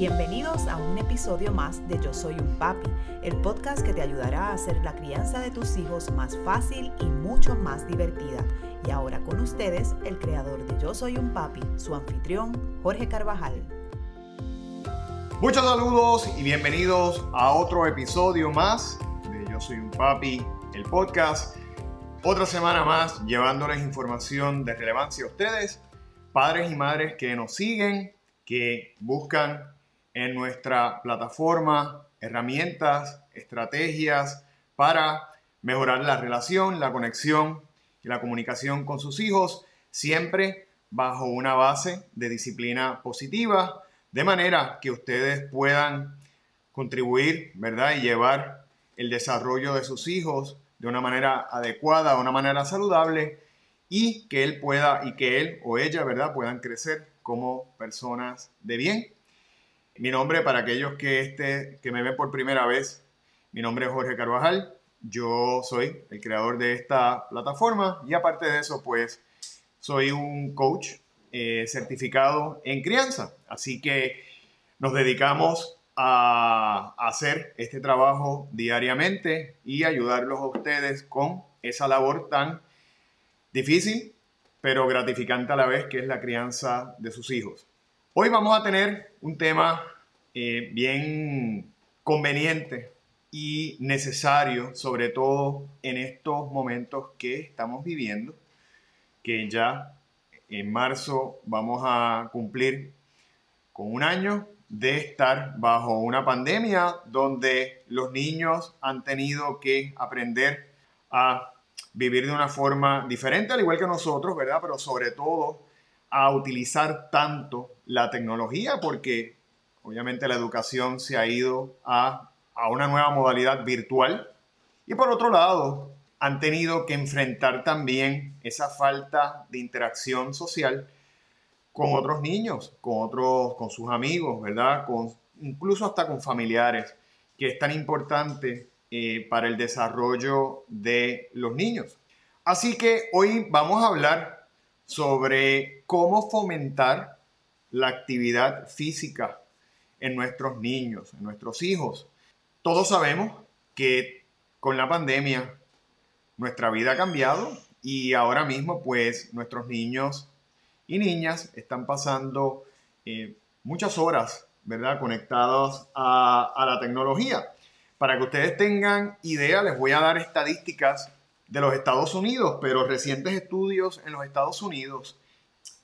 Bienvenidos a un episodio más de Yo Soy un Papi, el podcast que te ayudará a hacer la crianza de tus hijos más fácil y mucho más divertida. Y ahora con ustedes, el creador de Yo Soy un Papi, su anfitrión, Jorge Carvajal. Muchos saludos y bienvenidos a otro episodio más de Yo Soy un Papi, el podcast. Otra semana más llevándoles información de relevancia a ustedes, padres y madres que nos siguen, que buscan en nuestra plataforma herramientas, estrategias para mejorar la relación, la conexión y la comunicación con sus hijos, siempre bajo una base de disciplina positiva, de manera que ustedes puedan contribuir, ¿verdad? Y llevar el desarrollo de sus hijos de una manera adecuada, de una manera saludable y que él pueda y que él o ella, ¿verdad? Puedan crecer como personas de bien mi nombre, para aquellos que, este, que me ven por primera vez, mi nombre es Jorge Carvajal. Yo soy el creador de esta plataforma y aparte de eso, pues soy un coach eh, certificado en crianza. Así que nos dedicamos a hacer este trabajo diariamente y ayudarlos a ustedes con esa labor tan difícil, pero gratificante a la vez, que es la crianza de sus hijos. Hoy vamos a tener un tema eh, bien conveniente y necesario, sobre todo en estos momentos que estamos viviendo, que ya en marzo vamos a cumplir con un año de estar bajo una pandemia donde los niños han tenido que aprender a vivir de una forma diferente, al igual que nosotros, ¿verdad? Pero sobre todo a utilizar tanto la tecnología porque obviamente la educación se ha ido a, a una nueva modalidad virtual y por otro lado han tenido que enfrentar también esa falta de interacción social con otros niños, con otros, con sus amigos, ¿verdad? Con, incluso hasta con familiares, que es tan importante eh, para el desarrollo de los niños. Así que hoy vamos a hablar sobre cómo fomentar la actividad física en nuestros niños, en nuestros hijos. Todos sabemos que con la pandemia nuestra vida ha cambiado y ahora mismo pues nuestros niños y niñas están pasando eh, muchas horas, ¿verdad? Conectados a, a la tecnología. Para que ustedes tengan idea, les voy a dar estadísticas de los Estados Unidos, pero recientes estudios en los Estados Unidos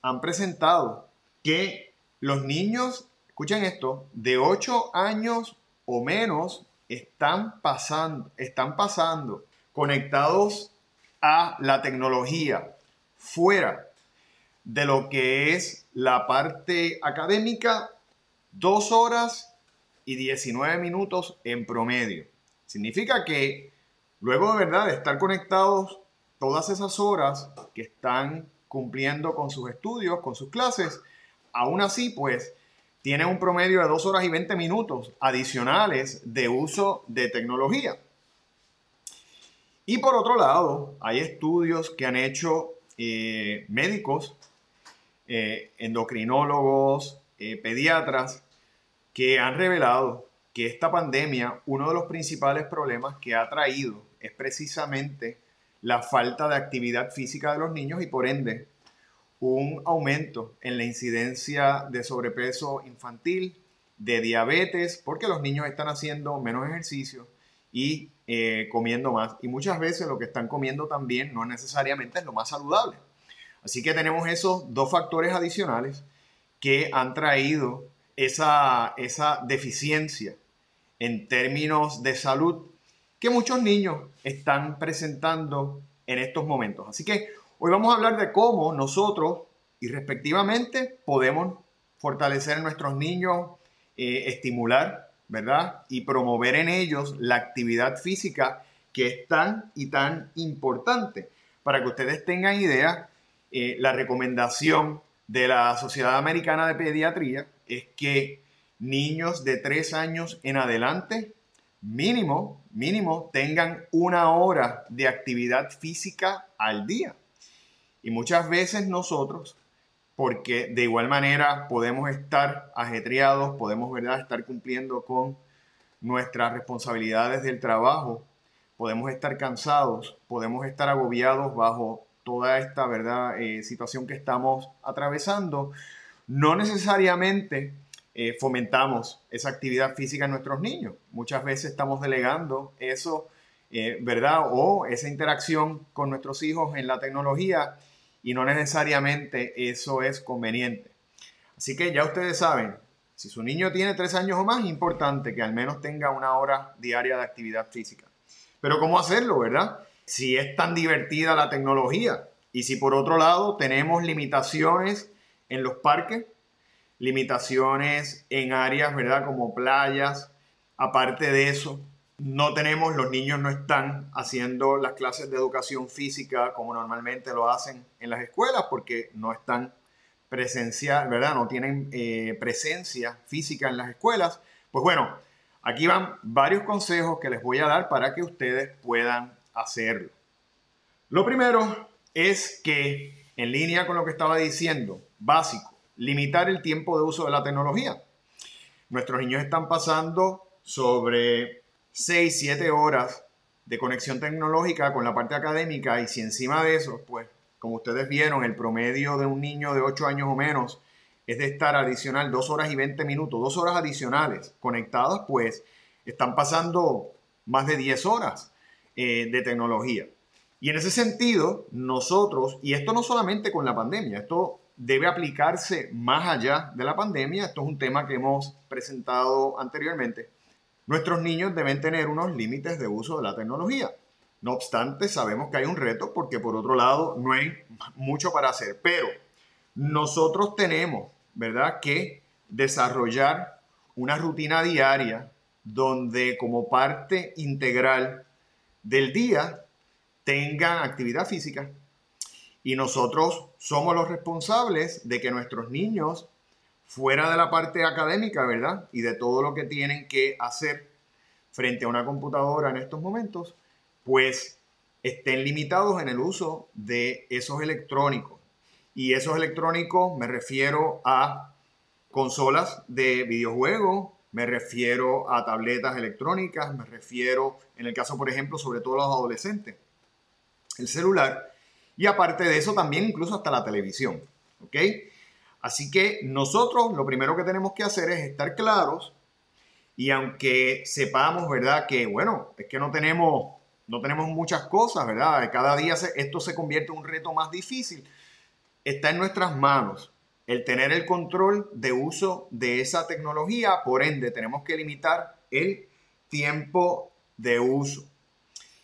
han presentado que los niños, escuchen esto, de 8 años o menos están pasando, están pasando conectados a la tecnología fuera de lo que es la parte académica, dos horas y 19 minutos en promedio. Significa que Luego de verdad de estar conectados todas esas horas que están cumpliendo con sus estudios, con sus clases, aún así pues tiene un promedio de 2 horas y 20 minutos adicionales de uso de tecnología. Y por otro lado, hay estudios que han hecho eh, médicos, eh, endocrinólogos, eh, pediatras, que han revelado que esta pandemia, uno de los principales problemas que ha traído es precisamente la falta de actividad física de los niños y por ende un aumento en la incidencia de sobrepeso infantil, de diabetes, porque los niños están haciendo menos ejercicio y eh, comiendo más. Y muchas veces lo que están comiendo también no necesariamente es lo más saludable. Así que tenemos esos dos factores adicionales que han traído esa, esa deficiencia en términos de salud que muchos niños están presentando en estos momentos. Así que hoy vamos a hablar de cómo nosotros y respectivamente podemos fortalecer a nuestros niños, eh, estimular, ¿verdad? Y promover en ellos la actividad física que es tan y tan importante. Para que ustedes tengan idea, eh, la recomendación de la Sociedad Americana de Pediatría es que niños de 3 años en adelante mínimo, mínimo tengan una hora de actividad física al día. Y muchas veces nosotros porque de igual manera podemos estar ajetreados, podemos ¿verdad? estar cumpliendo con nuestras responsabilidades del trabajo, podemos estar cansados, podemos estar agobiados bajo toda esta ¿verdad? Eh, situación que estamos atravesando. No necesariamente eh, fomentamos esa actividad física en nuestros niños. Muchas veces estamos delegando eso, eh, ¿verdad? O esa interacción con nuestros hijos en la tecnología y no necesariamente eso es conveniente. Así que ya ustedes saben, si su niño tiene tres años o más, es importante que al menos tenga una hora diaria de actividad física. Pero ¿cómo hacerlo, verdad? Si es tan divertida la tecnología y si por otro lado tenemos limitaciones en los parques, limitaciones en áreas, ¿verdad? Como playas. Aparte de eso, no tenemos, los niños no están haciendo las clases de educación física como normalmente lo hacen en las escuelas porque no están presencial, ¿verdad? No tienen eh, presencia física en las escuelas. Pues bueno, aquí van varios consejos que les voy a dar para que ustedes puedan hacerlo. Lo primero es que, en línea con lo que estaba diciendo, básico, limitar el tiempo de uso de la tecnología. Nuestros niños están pasando sobre 6, 7 horas de conexión tecnológica con la parte académica y si encima de eso, pues como ustedes vieron, el promedio de un niño de 8 años o menos es de estar adicional 2 horas y 20 minutos, 2 horas adicionales conectadas, pues están pasando más de 10 horas eh, de tecnología. Y en ese sentido, nosotros, y esto no solamente con la pandemia, esto debe aplicarse más allá de la pandemia, esto es un tema que hemos presentado anteriormente, nuestros niños deben tener unos límites de uso de la tecnología. No obstante, sabemos que hay un reto porque por otro lado no hay mucho para hacer, pero nosotros tenemos, ¿verdad?, que desarrollar una rutina diaria donde como parte integral del día tengan actividad física. Y nosotros somos los responsables de que nuestros niños, fuera de la parte académica, ¿verdad? Y de todo lo que tienen que hacer frente a una computadora en estos momentos, pues estén limitados en el uso de esos electrónicos. Y esos electrónicos me refiero a consolas de videojuegos, me refiero a tabletas electrónicas, me refiero, en el caso, por ejemplo, sobre todo los adolescentes, el celular, y aparte de eso también incluso hasta la televisión, ¿ok? Así que nosotros lo primero que tenemos que hacer es estar claros y aunque sepamos, ¿verdad? Que, bueno, es que no tenemos no tenemos muchas cosas, ¿verdad? Cada día esto se convierte en un reto más difícil. Está en nuestras manos el tener el control de uso de esa tecnología, por ende tenemos que limitar el tiempo de uso.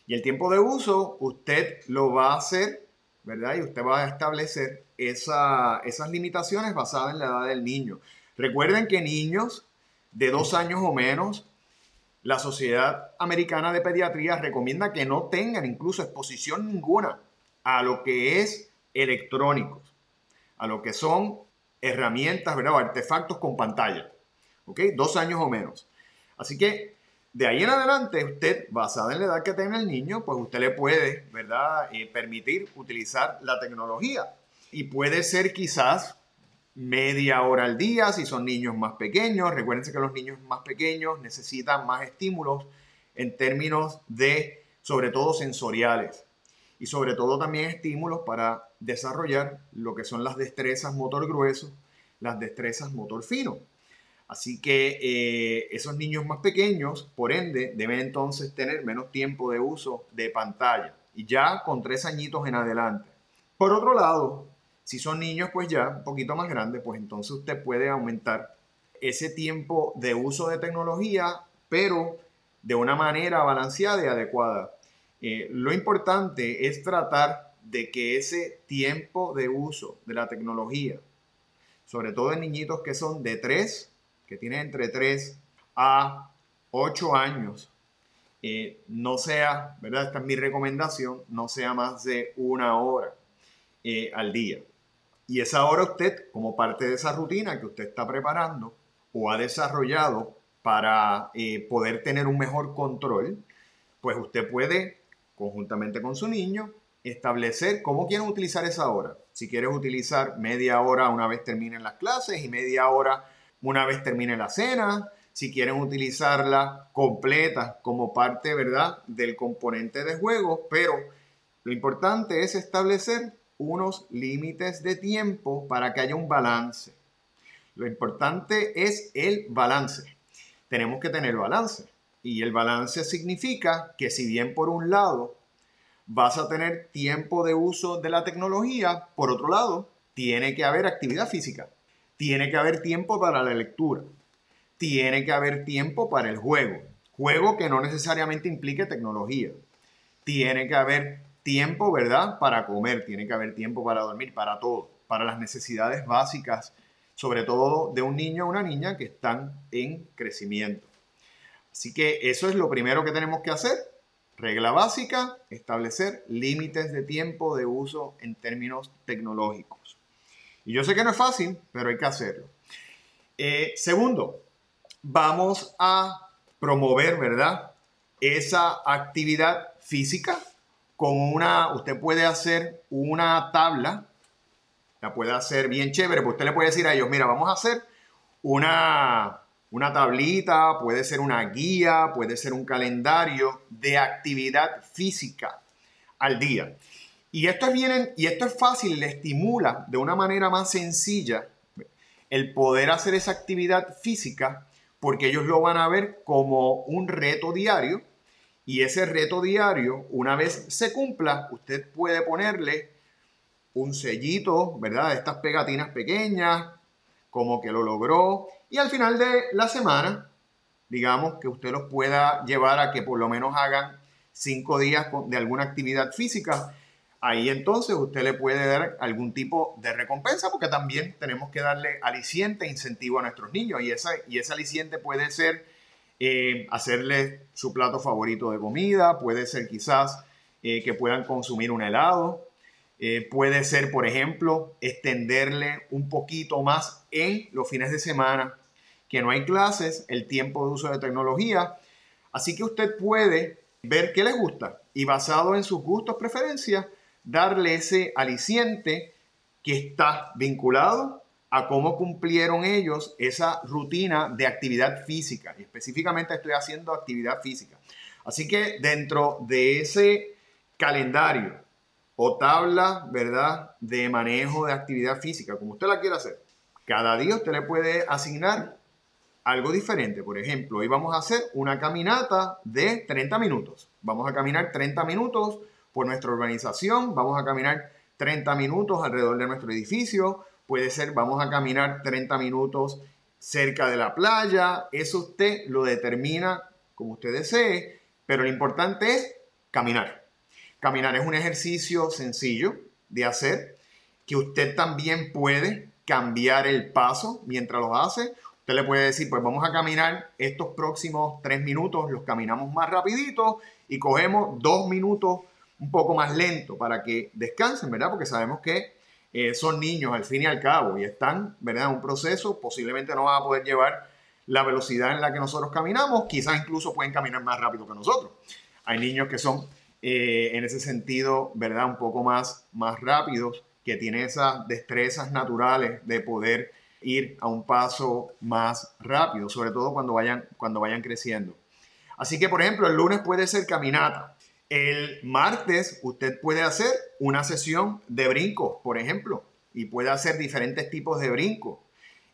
Y el tiempo de uso usted lo va a hacer, ¿verdad? Y usted va a establecer esas limitaciones basadas en la edad del niño. Recuerden que niños de dos años o menos la Sociedad Americana de Pediatría recomienda que no tengan incluso exposición ninguna a lo que es electrónicos, a lo que son herramientas, ¿verdad? O artefactos con pantalla. ¿Ok? Dos años o menos. Así que de ahí en adelante, usted, basada en la edad que tenga el niño, pues usted le puede, ¿verdad?, eh, permitir utilizar la tecnología. Y puede ser quizás media hora al día si son niños más pequeños. Recuérdense que los niños más pequeños necesitan más estímulos en términos de, sobre todo, sensoriales. Y sobre todo también estímulos para desarrollar lo que son las destrezas motor grueso, las destrezas motor fino. Así que eh, esos niños más pequeños, por ende, deben entonces tener menos tiempo de uso de pantalla. Y ya con tres añitos en adelante. Por otro lado, si son niños, pues ya un poquito más grandes, pues entonces usted puede aumentar ese tiempo de uso de tecnología, pero de una manera balanceada y adecuada. Eh, lo importante es tratar de que ese tiempo de uso de la tecnología, sobre todo en niñitos que son de 3, que tienen entre 3 a 8 años, eh, no sea, ¿verdad? Esta es mi recomendación, no sea más de una hora eh, al día. Y es ahora usted, como parte de esa rutina que usted está preparando o ha desarrollado para eh, poder tener un mejor control, pues usted puede, conjuntamente con su niño, establecer cómo quieren utilizar esa hora. Si quieres utilizar media hora una vez terminen las clases y media hora una vez termine la cena, si quieren utilizarla completa como parte, ¿verdad?, del componente de juego, pero lo importante es establecer unos límites de tiempo para que haya un balance. Lo importante es el balance. Tenemos que tener balance. Y el balance significa que si bien por un lado vas a tener tiempo de uso de la tecnología, por otro lado, tiene que haber actividad física. Tiene que haber tiempo para la lectura. Tiene que haber tiempo para el juego. Juego que no necesariamente implique tecnología. Tiene que haber tiempo, ¿verdad? Para comer, tiene que haber tiempo para dormir, para todo, para las necesidades básicas, sobre todo de un niño o una niña que están en crecimiento. Así que eso es lo primero que tenemos que hacer. Regla básica, establecer límites de tiempo de uso en términos tecnológicos. Y yo sé que no es fácil, pero hay que hacerlo. Eh, segundo, vamos a promover, ¿verdad? Esa actividad física con una, usted puede hacer una tabla, la puede hacer bien chévere, pues usted le puede decir a ellos, mira, vamos a hacer una, una tablita, puede ser una guía, puede ser un calendario de actividad física al día. Y esto es bien, y esto es fácil, le estimula de una manera más sencilla el poder hacer esa actividad física porque ellos lo van a ver como un reto diario y ese reto diario, una vez se cumpla, usted puede ponerle un sellito, ¿verdad? De estas pegatinas pequeñas, como que lo logró. Y al final de la semana, digamos que usted los pueda llevar a que por lo menos hagan cinco días de alguna actividad física. Ahí entonces usted le puede dar algún tipo de recompensa porque también tenemos que darle aliciente, incentivo a nuestros niños. Y, esa, y ese aliciente puede ser eh, hacerle su plato favorito de comida, puede ser quizás eh, que puedan consumir un helado, eh, puede ser, por ejemplo, extenderle un poquito más en los fines de semana, que no hay clases, el tiempo de uso de tecnología. Así que usted puede ver qué le gusta y basado en sus gustos, preferencias, darle ese aliciente que está vinculado a cómo cumplieron ellos esa rutina de actividad física. Y específicamente estoy haciendo actividad física. Así que dentro de ese calendario o tabla, ¿verdad?, de manejo de actividad física, como usted la quiera hacer, cada día usted le puede asignar algo diferente. Por ejemplo, hoy vamos a hacer una caminata de 30 minutos. Vamos a caminar 30 minutos por nuestra organización, vamos a caminar 30 minutos alrededor de nuestro edificio, puede ser vamos a caminar 30 minutos cerca de la playa, eso usted lo determina como usted desee, pero lo importante es caminar. Caminar es un ejercicio sencillo de hacer que usted también puede cambiar el paso mientras lo hace. Usted le puede decir, pues vamos a caminar estos próximos tres minutos, los caminamos más rapidito y cogemos dos minutos un poco más lento para que descansen, ¿verdad? Porque sabemos que eh, son niños al fin y al cabo y están, ¿verdad? En un proceso, posiblemente no van a poder llevar la velocidad en la que nosotros caminamos, quizás incluso pueden caminar más rápido que nosotros. Hay niños que son eh, en ese sentido, ¿verdad? Un poco más, más rápidos, que tienen esas destrezas naturales de poder ir a un paso más rápido, sobre todo cuando vayan, cuando vayan creciendo. Así que, por ejemplo, el lunes puede ser caminata. El martes usted puede hacer una sesión de brinco, por ejemplo, y puede hacer diferentes tipos de brinco.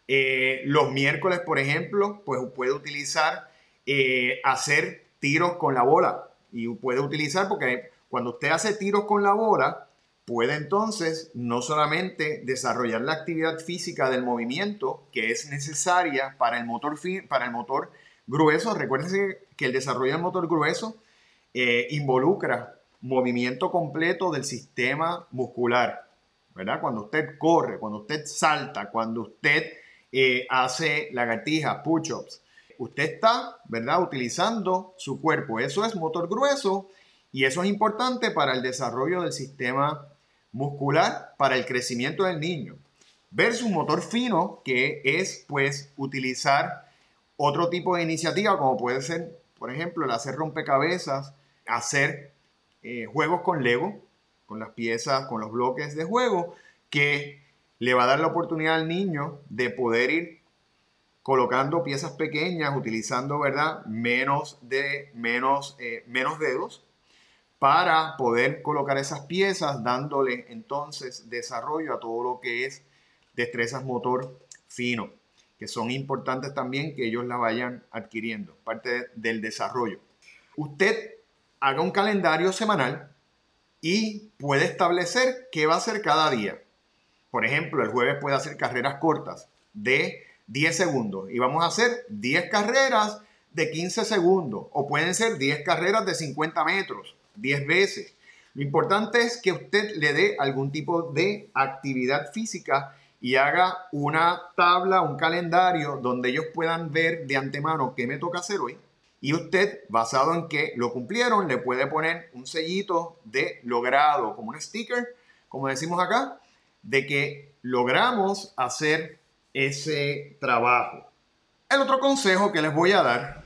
Eh, los miércoles, por ejemplo, pues puede utilizar eh, hacer tiros con la bola y puede utilizar porque cuando usted hace tiros con la bola, puede entonces no solamente desarrollar la actividad física del movimiento que es necesaria para el motor, para el motor grueso. Recuérdense que el desarrollo del motor grueso eh, involucra movimiento completo del sistema muscular, ¿verdad? Cuando usted corre, cuando usted salta, cuando usted eh, hace lagartijas, push-ups, usted está, ¿verdad? Utilizando su cuerpo. Eso es motor grueso y eso es importante para el desarrollo del sistema muscular, para el crecimiento del niño. Versus motor fino, que es pues utilizar otro tipo de iniciativa, como puede ser, por ejemplo, el hacer rompecabezas, hacer eh, juegos con Lego, con las piezas, con los bloques de juego, que le va a dar la oportunidad al niño de poder ir colocando piezas pequeñas, utilizando, ¿verdad? Menos, de, menos, eh, menos dedos para poder colocar esas piezas, dándole entonces desarrollo a todo lo que es destrezas motor fino, que son importantes también que ellos la vayan adquiriendo, parte del desarrollo. Usted haga un calendario semanal y puede establecer qué va a hacer cada día. Por ejemplo, el jueves puede hacer carreras cortas de 10 segundos y vamos a hacer 10 carreras de 15 segundos o pueden ser 10 carreras de 50 metros, 10 veces. Lo importante es que usted le dé algún tipo de actividad física y haga una tabla, un calendario donde ellos puedan ver de antemano qué me toca hacer hoy. Y usted, basado en que lo cumplieron, le puede poner un sellito de logrado, como un sticker, como decimos acá, de que logramos hacer ese trabajo. El otro consejo que les voy a dar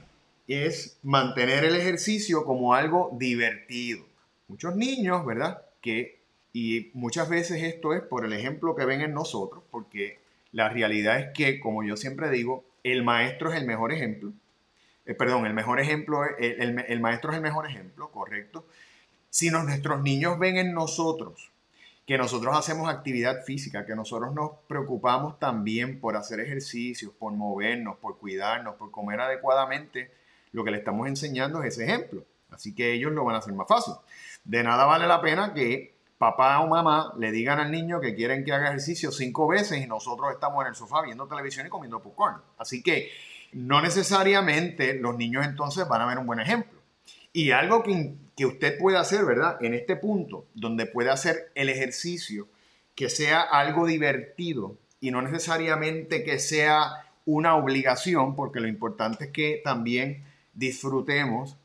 es mantener el ejercicio como algo divertido. Muchos niños, ¿verdad? Que, y muchas veces esto es por el ejemplo que ven en nosotros, porque la realidad es que, como yo siempre digo, el maestro es el mejor ejemplo. Eh, perdón, el mejor ejemplo, el, el maestro es el mejor ejemplo, correcto. Si nuestros niños ven en nosotros que nosotros hacemos actividad física, que nosotros nos preocupamos también por hacer ejercicios, por movernos, por cuidarnos, por comer adecuadamente, lo que le estamos enseñando es ese ejemplo. Así que ellos lo van a hacer más fácil. De nada vale la pena que papá o mamá le digan al niño que quieren que haga ejercicio cinco veces y nosotros estamos en el sofá viendo televisión y comiendo popcorn. Así que no necesariamente los niños entonces van a ver un buen ejemplo. Y algo que, que usted puede hacer, ¿verdad? En este punto, donde puede hacer el ejercicio, que sea algo divertido y no necesariamente que sea una obligación, porque lo importante es que también disfrutemos.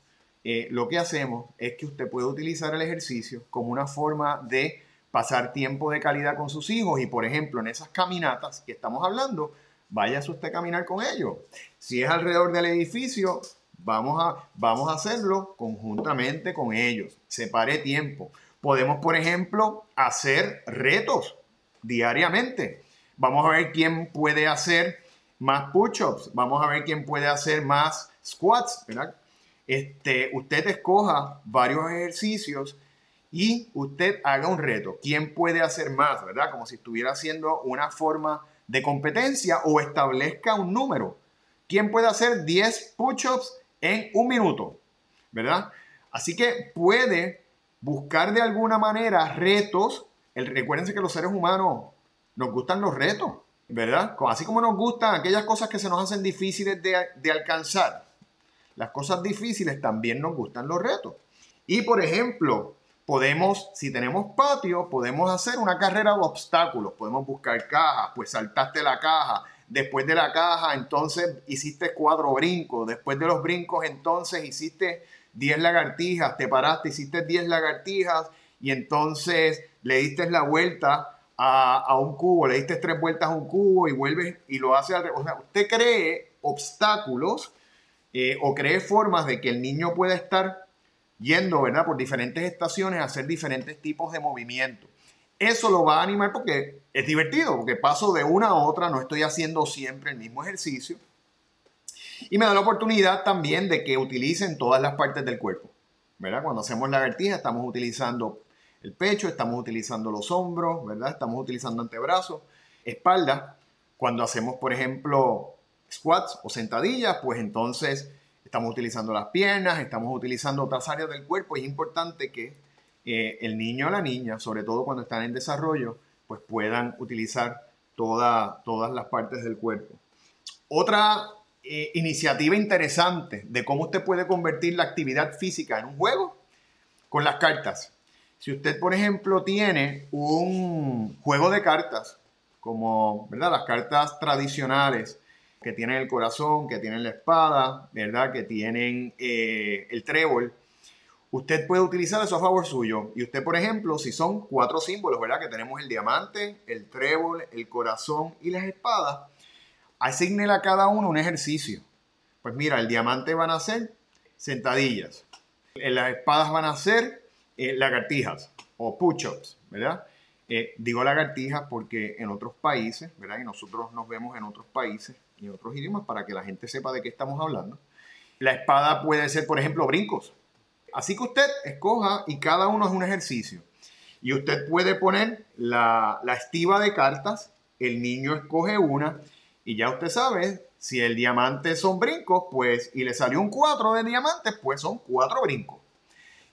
Eh, lo que hacemos es que usted puede utilizar el ejercicio como una forma de pasar tiempo de calidad con sus hijos y, por ejemplo, en esas caminatas que estamos hablando, váyase usted a caminar con ellos. Si es alrededor del edificio, Vamos a, vamos a hacerlo conjuntamente con ellos. Separe tiempo. Podemos, por ejemplo, hacer retos diariamente. Vamos a ver quién puede hacer más push-ups. Vamos a ver quién puede hacer más squats, ¿verdad? Este, usted escoja varios ejercicios y usted haga un reto. ¿Quién puede hacer más, verdad? Como si estuviera haciendo una forma de competencia o establezca un número. ¿Quién puede hacer 10 push-ups en un minuto, ¿verdad? Así que puede buscar de alguna manera retos. El, recuérdense que los seres humanos nos gustan los retos, ¿verdad? Así como nos gustan aquellas cosas que se nos hacen difíciles de, de alcanzar, las cosas difíciles también nos gustan los retos. Y por ejemplo, podemos, si tenemos patio, podemos hacer una carrera de obstáculos, podemos buscar cajas, pues saltaste la caja, Después de la caja, entonces hiciste cuatro brincos. Después de los brincos, entonces hiciste 10 lagartijas. Te paraste, hiciste 10 lagartijas y entonces le diste la vuelta a, un cubo, le diste tres vueltas a un cubo y vuelves y lo hace al revés. Usted cree obstáculos eh, o cree formas de que el niño pueda estar yendo, ¿verdad? Por diferentes estaciones a hacer diferentes tipos de movimientos. Eso lo va a animar porque es divertido, porque paso de una a otra, no estoy haciendo siempre el mismo ejercicio. Y me da la oportunidad también de que utilicen todas las partes del cuerpo. ¿verdad? Cuando hacemos la vertija estamos utilizando el pecho, estamos utilizando los hombros, ¿verdad? Estamos utilizando antebrazos, espalda. Cuando hacemos, por ejemplo, squats o sentadillas, pues entonces estamos utilizando las piernas, estamos utilizando otras áreas del cuerpo. Es importante que el niño o la niña, sobre todo cuando están en desarrollo, pues puedan utilizar todas las partes del cuerpo. Otra eh, iniciativa interesante de cómo usted puede convertir la actividad física en un juego con las cartas. Si usted, por ejemplo, tiene un juego de cartas, como ¿verdad? las cartas tradicionales, que tienen el corazón, que tienen la espada, ¿verdad? que tienen eh, el trébol, usted puede utilizar eso a favor suyo. Y usted, por ejemplo, si son cuatro símbolos, ¿verdad? Que tenemos el diamante, el trébol, el corazón y las espadas, asignele a cada uno un ejercicio. Pues mira, el diamante van a ser sentadillas, las espadas van a ser eh, lagartijas, o push-ups, ¿verdad? Eh, digo lagartijas porque en otros países, ¿verdad? Y nosotros nos vemos en otros países y otros idiomas para que la gente sepa de qué estamos hablando. La espada puede ser, por ejemplo, brincos. Así que usted escoja y cada uno es un ejercicio. Y usted puede poner la, la estiva de cartas, el niño escoge una y ya usted sabe, si el diamante son brincos, pues, y le salió un 4 de diamantes, pues son cuatro brincos.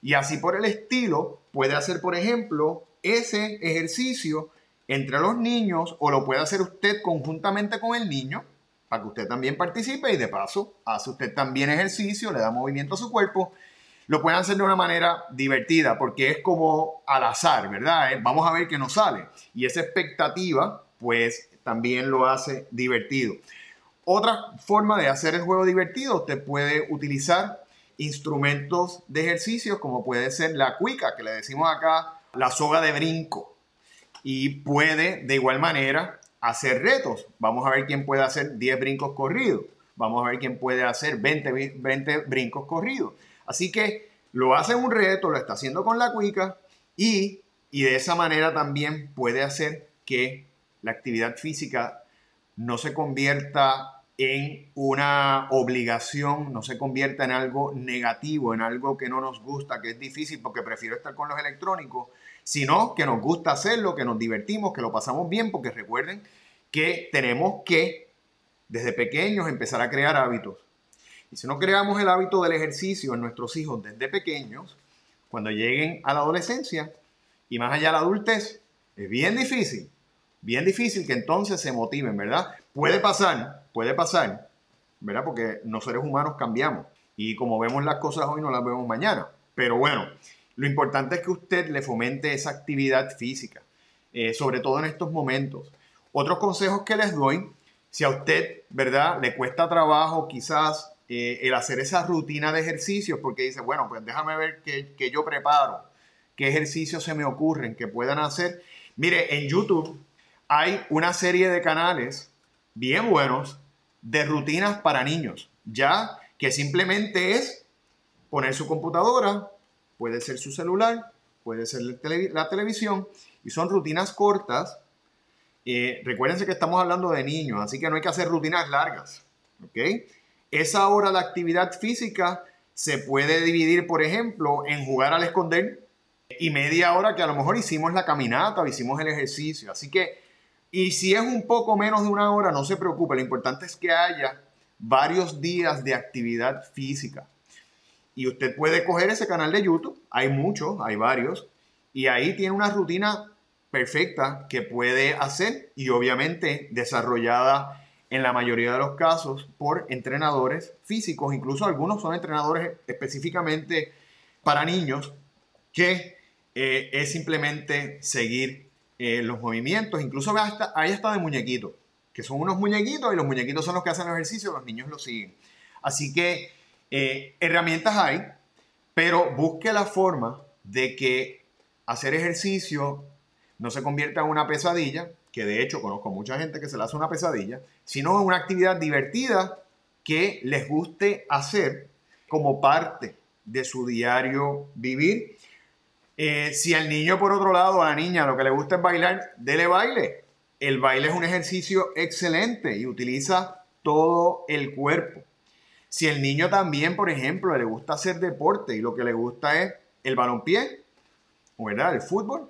Y así por el estilo, puede hacer, por ejemplo, ese ejercicio entre los niños o lo puede hacer usted conjuntamente con el niño para que usted también participe y de paso hace usted también ejercicio, le da movimiento a su cuerpo. Lo pueden hacer de una manera divertida porque es como al azar, ¿verdad? Vamos a ver qué nos sale. Y esa expectativa, pues también lo hace divertido. Otra forma de hacer el juego divertido, usted puede utilizar instrumentos de ejercicio como puede ser la cuica, que le decimos acá la soga de brinco. Y puede de igual manera hacer retos. Vamos a ver quién puede hacer 10 brincos corridos. Vamos a ver quién puede hacer 20, 20 brincos corridos. Así que lo hace un reto, lo está haciendo con la cuica y, y de esa manera también puede hacer que la actividad física no se convierta en una obligación, no se convierta en algo negativo, en algo que no nos gusta, que es difícil porque prefiero estar con los electrónicos, sino que nos gusta hacerlo, que nos divertimos, que lo pasamos bien, porque recuerden que tenemos que desde pequeños empezar a crear hábitos. Y si no creamos el hábito del ejercicio en nuestros hijos desde pequeños, cuando lleguen a la adolescencia y más allá a la adultez, es bien difícil, bien difícil que entonces se motiven, ¿verdad? Puede pasar, puede pasar, ¿verdad? Porque los seres humanos cambiamos y como vemos las cosas hoy no las vemos mañana. Pero bueno, lo importante es que usted le fomente esa actividad física, eh, sobre todo en estos momentos. Otros consejos que les doy, si a usted, ¿verdad? Le cuesta trabajo quizás eh, el hacer esa rutina de ejercicios, porque dice, bueno, pues déjame ver qué, yo preparo, qué ejercicios se me ocurren que puedan hacer. Mire, en YouTube hay una serie de canales bien buenos de rutinas para niños, ya que simplemente es poner su computadora, puede ser su celular, puede ser la televisión, y son rutinas cortas. Eh, recuérdense que estamos hablando de niños, así que no hay que hacer rutinas largas. ¿ok? Esa hora de actividad física se puede dividir, por ejemplo, en jugar al esconder y media hora que a lo mejor hicimos la caminata o hicimos el ejercicio. Así que y si es un poco menos de una hora, no se preocupe, lo importante es que haya varios días de actividad física. Y usted puede coger ese canal de YouTube, hay muchos, hay varios, y ahí tiene una rutina perfecta que puede hacer y obviamente desarrollada en la mayoría de los casos por entrenadores físicos, incluso algunos son entrenadores específicamente para niños, que eh, es simplemente seguir eh, los movimientos, incluso hasta, hay hasta de muñequitos, que son unos muñequitos y los muñequitos son los que hacen el ejercicio, los niños lo siguen. Así que eh, herramientas hay, pero busque la forma de que hacer ejercicio no se convierta en una pesadilla, que de hecho conozco mucha gente que se le hace una pesadilla, sino en una actividad divertida que les guste hacer como parte de su diario vivir eh, si al niño, por otro lado, a la niña lo que le gusta es bailar, dele baile. El baile es un ejercicio excelente y utiliza todo el cuerpo. Si el niño también, por ejemplo, le gusta hacer deporte y lo que le gusta es el balonpié, ¿verdad? El fútbol,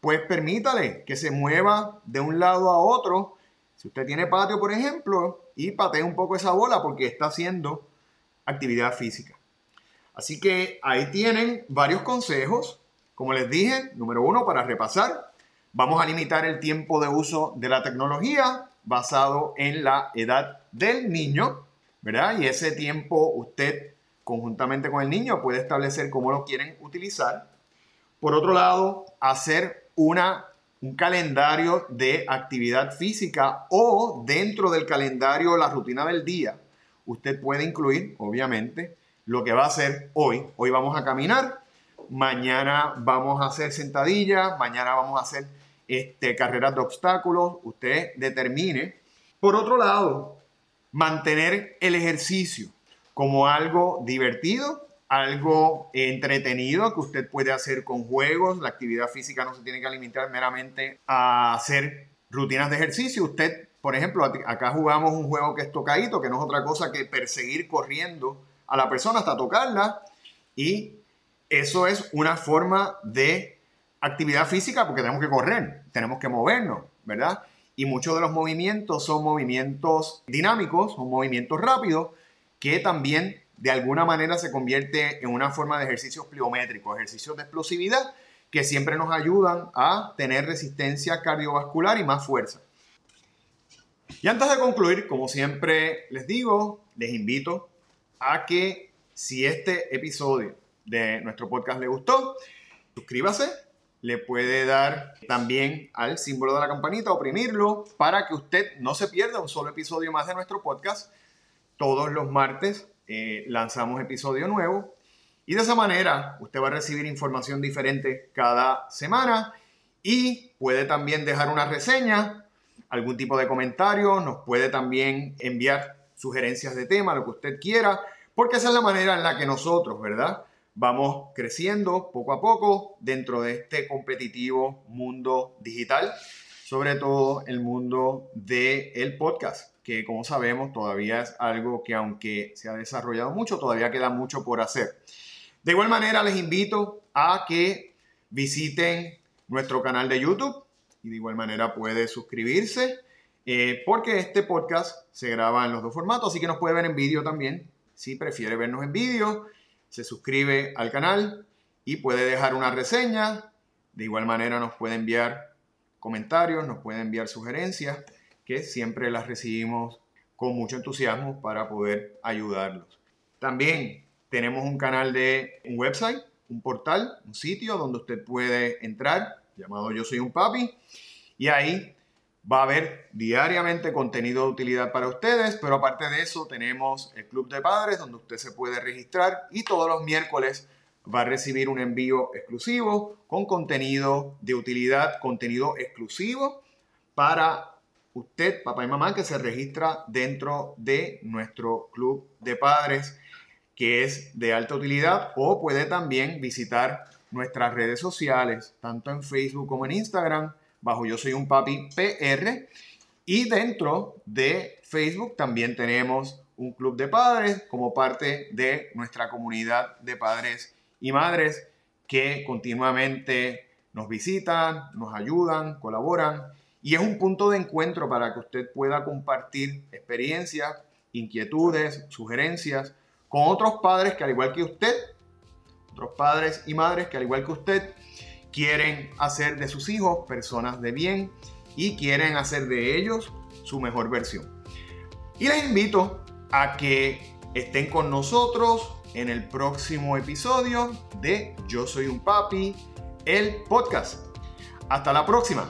pues permítale que se mueva de un lado a otro. Si usted tiene patio, por ejemplo, y patee un poco esa bola porque está haciendo actividad física. Así que ahí tienen varios consejos como les dije, número uno, para repasar, vamos a limitar el tiempo de uso de la tecnología basado en la edad del niño, ¿verdad? Y ese tiempo usted, conjuntamente con el niño, puede establecer cómo lo quieren utilizar. Por otro lado, hacer una, un calendario de actividad física o dentro del calendario la rutina del día, usted puede incluir, obviamente, lo que va a hacer hoy. Hoy vamos a caminar, mañana vamos a hacer sentadillas, mañana vamos a hacer este, carreras de obstáculos, usted determine. Por otro lado, mantener el ejercicio como algo divertido, algo entretenido que usted puede hacer con juegos. La actividad física no se tiene que limitar meramente a hacer rutinas de ejercicio. Usted, por ejemplo, acá jugamos un juego que es tocadito, que no es otra cosa que perseguir corriendo a la persona hasta tocarla. Y eso es una forma de actividad física porque tenemos que correr, tenemos que movernos, ¿verdad? Y muchos de los movimientos son movimientos dinámicos, son movimientos rápidos que también de alguna manera se convierte en una forma de ejercicios pliométricos, ejercicios de explosividad que siempre nos ayudan a tener resistencia cardiovascular y más fuerza. Y antes de concluir, como siempre les digo, les invito a que si este episodio de nuestro podcast le gustó, suscríbase, le puede dar también al símbolo de la campanita, oprimirlo, para que usted no se pierda un solo episodio más de nuestro podcast. Todos los martes eh, lanzamos episodio nuevo y de esa manera usted va a recibir información diferente cada semana y puede también dejar una reseña, algún tipo de comentario, nos puede también enviar sugerencias de tema, lo que usted quiera, porque esa es la manera en la que nosotros, ¿verdad? Vamos creciendo poco a poco dentro de este competitivo mundo digital, sobre todo el mundo del el podcast, que como sabemos todavía es algo que aunque se ha desarrollado mucho, todavía queda mucho por hacer. De igual manera les invito a que visiten nuestro canal de YouTube y de igual manera puede suscribirse eh, porque este podcast se graba en los dos formatos, así que nos puede ver en vídeo también si prefiere vernos en vídeo se suscribe al canal y puede dejar una reseña. De igual manera nos puede enviar comentarios, nos puede enviar sugerencias, que siempre las recibimos con mucho entusiasmo para poder ayudarlos. También tenemos un canal de un website, un portal, un sitio donde usted puede entrar, llamado Yo Soy un Papi, y ahí Va a haber diariamente contenido de utilidad para ustedes, pero aparte de eso tenemos el Club de Padres donde usted se puede registrar y todos los miércoles va a recibir un envío exclusivo con contenido de utilidad, contenido exclusivo para usted, papá y mamá, que se registra dentro de nuestro Club de Padres que es de alta utilidad o puede también visitar nuestras redes sociales, tanto en Facebook como en Instagram bajo Yo Soy un Papi PR. Y dentro de Facebook también tenemos un club de padres como parte de nuestra comunidad de padres y madres que continuamente nos visitan, nos ayudan, colaboran y es un punto de encuentro para que usted pueda compartir experiencias, inquietudes, sugerencias con otros padres que al igual que usted, otros padres y madres que al igual que usted quieren hacer de sus hijos personas de bien y quieren hacer de ellos su mejor versión. Y les invito a que estén con nosotros en el próximo episodio de Yo Soy un Papi, el podcast. Hasta la próxima.